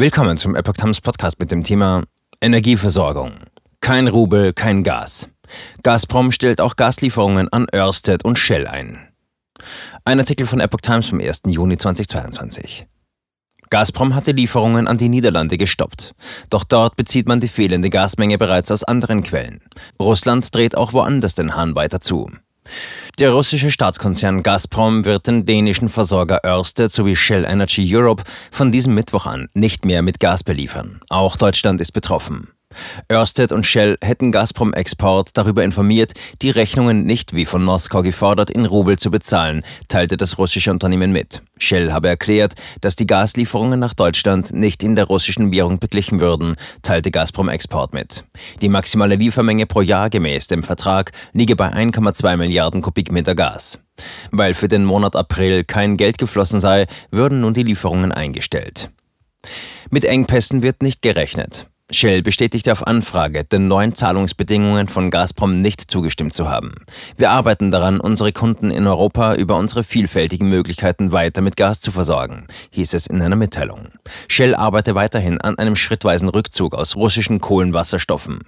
Willkommen zum Epoch Times Podcast mit dem Thema Energieversorgung. Kein Rubel, kein Gas. Gazprom stellt auch Gaslieferungen an Ørsted und Shell ein. Ein Artikel von Epoch Times vom 1. Juni 2022. Gazprom hatte Lieferungen an die Niederlande gestoppt. Doch dort bezieht man die fehlende Gasmenge bereits aus anderen Quellen. Russland dreht auch woanders den Hahn weiter zu. Der russische Staatskonzern Gazprom wird den dänischen Versorger Ørsted sowie Shell Energy Europe von diesem Mittwoch an nicht mehr mit Gas beliefern. Auch Deutschland ist betroffen. Ørsted und Shell hätten Gazprom Export darüber informiert, die Rechnungen nicht wie von Moskau gefordert in Rubel zu bezahlen, teilte das russische Unternehmen mit. Shell habe erklärt, dass die Gaslieferungen nach Deutschland nicht in der russischen Währung beglichen würden, teilte Gazprom Export mit. Die maximale Liefermenge pro Jahr gemäß dem Vertrag liege bei 1,2 Milliarden Kubikmeter Gas. Weil für den Monat April kein Geld geflossen sei, würden nun die Lieferungen eingestellt. Mit Engpässen wird nicht gerechnet. Shell bestätigte auf Anfrage, den neuen Zahlungsbedingungen von Gazprom nicht zugestimmt zu haben. Wir arbeiten daran, unsere Kunden in Europa über unsere vielfältigen Möglichkeiten weiter mit Gas zu versorgen, hieß es in einer Mitteilung. Shell arbeite weiterhin an einem schrittweisen Rückzug aus russischen Kohlenwasserstoffen.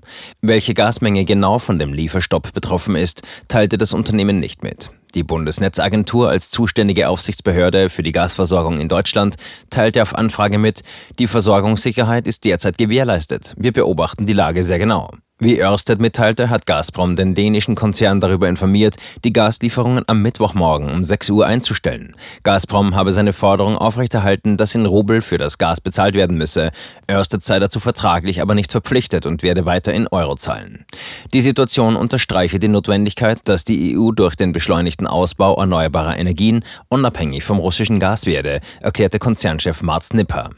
Welche Gasmenge genau von dem Lieferstopp betroffen ist, teilte das Unternehmen nicht mit. Die Bundesnetzagentur als zuständige Aufsichtsbehörde für die Gasversorgung in Deutschland teilte auf Anfrage mit, die Versorgungssicherheit ist derzeit gewährleistet. Wir beobachten die Lage sehr genau. Wie Ørsted mitteilte, hat Gazprom den dänischen Konzern darüber informiert, die Gaslieferungen am Mittwochmorgen um 6 Uhr einzustellen. Gazprom habe seine Forderung aufrechterhalten, dass in Rubel für das Gas bezahlt werden müsse. Ørsted sei dazu vertraglich aber nicht verpflichtet und werde weiter in Euro zahlen. Die Situation unterstreiche die Notwendigkeit, dass die EU durch den beschleunigten Ausbau erneuerbarer Energien unabhängig vom russischen Gas werde, erklärte Konzernchef Marz Nipper.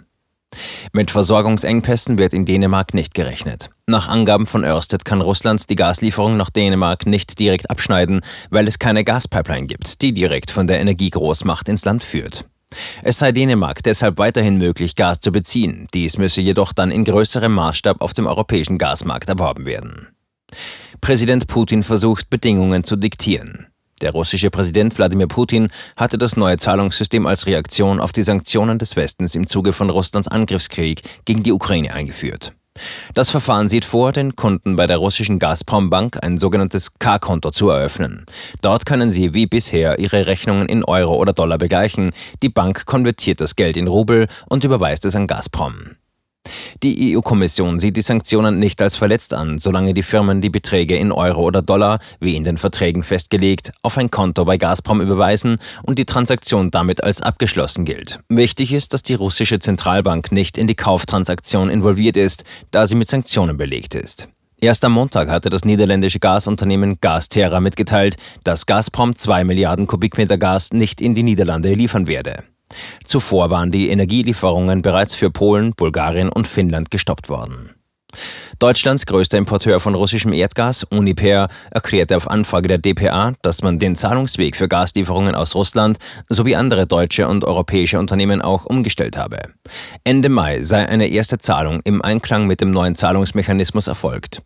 Mit Versorgungsengpässen wird in Dänemark nicht gerechnet. Nach Angaben von Ørsted kann Russland die Gaslieferung nach Dänemark nicht direkt abschneiden, weil es keine Gaspipeline gibt, die direkt von der Energiegroßmacht ins Land führt. Es sei Dänemark deshalb weiterhin möglich, Gas zu beziehen. Dies müsse jedoch dann in größerem Maßstab auf dem europäischen Gasmarkt erworben werden. Präsident Putin versucht, Bedingungen zu diktieren. Der russische Präsident Wladimir Putin hatte das neue Zahlungssystem als Reaktion auf die Sanktionen des Westens im Zuge von Russlands Angriffskrieg gegen die Ukraine eingeführt. Das Verfahren sieht vor, den Kunden bei der russischen Gazprom Bank ein sogenanntes K-Konto zu eröffnen. Dort können sie wie bisher ihre Rechnungen in Euro oder Dollar begleichen. Die Bank konvertiert das Geld in Rubel und überweist es an Gazprom. Die EU-Kommission sieht die Sanktionen nicht als verletzt an, solange die Firmen die Beträge in Euro oder Dollar, wie in den Verträgen festgelegt, auf ein Konto bei Gazprom überweisen und die Transaktion damit als abgeschlossen gilt. Wichtig ist, dass die russische Zentralbank nicht in die Kauftransaktion involviert ist, da sie mit Sanktionen belegt ist. Erst am Montag hatte das niederländische Gasunternehmen Gasterra mitgeteilt, dass Gazprom 2 Milliarden Kubikmeter Gas nicht in die Niederlande liefern werde. Zuvor waren die Energielieferungen bereits für Polen, Bulgarien und Finnland gestoppt worden. Deutschlands größter Importeur von russischem Erdgas, Uniper, erklärte auf Anfrage der dpa, dass man den Zahlungsweg für Gaslieferungen aus Russland sowie andere deutsche und europäische Unternehmen auch umgestellt habe. Ende Mai sei eine erste Zahlung im Einklang mit dem neuen Zahlungsmechanismus erfolgt.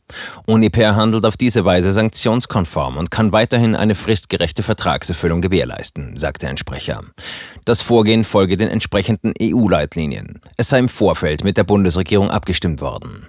Uniper handelt auf diese Weise sanktionskonform und kann weiterhin eine fristgerechte Vertragserfüllung gewährleisten, sagte ein Sprecher. Das Vorgehen folge den entsprechenden EU-Leitlinien. Es sei im Vorfeld mit der Bundesregierung abgestimmt worden.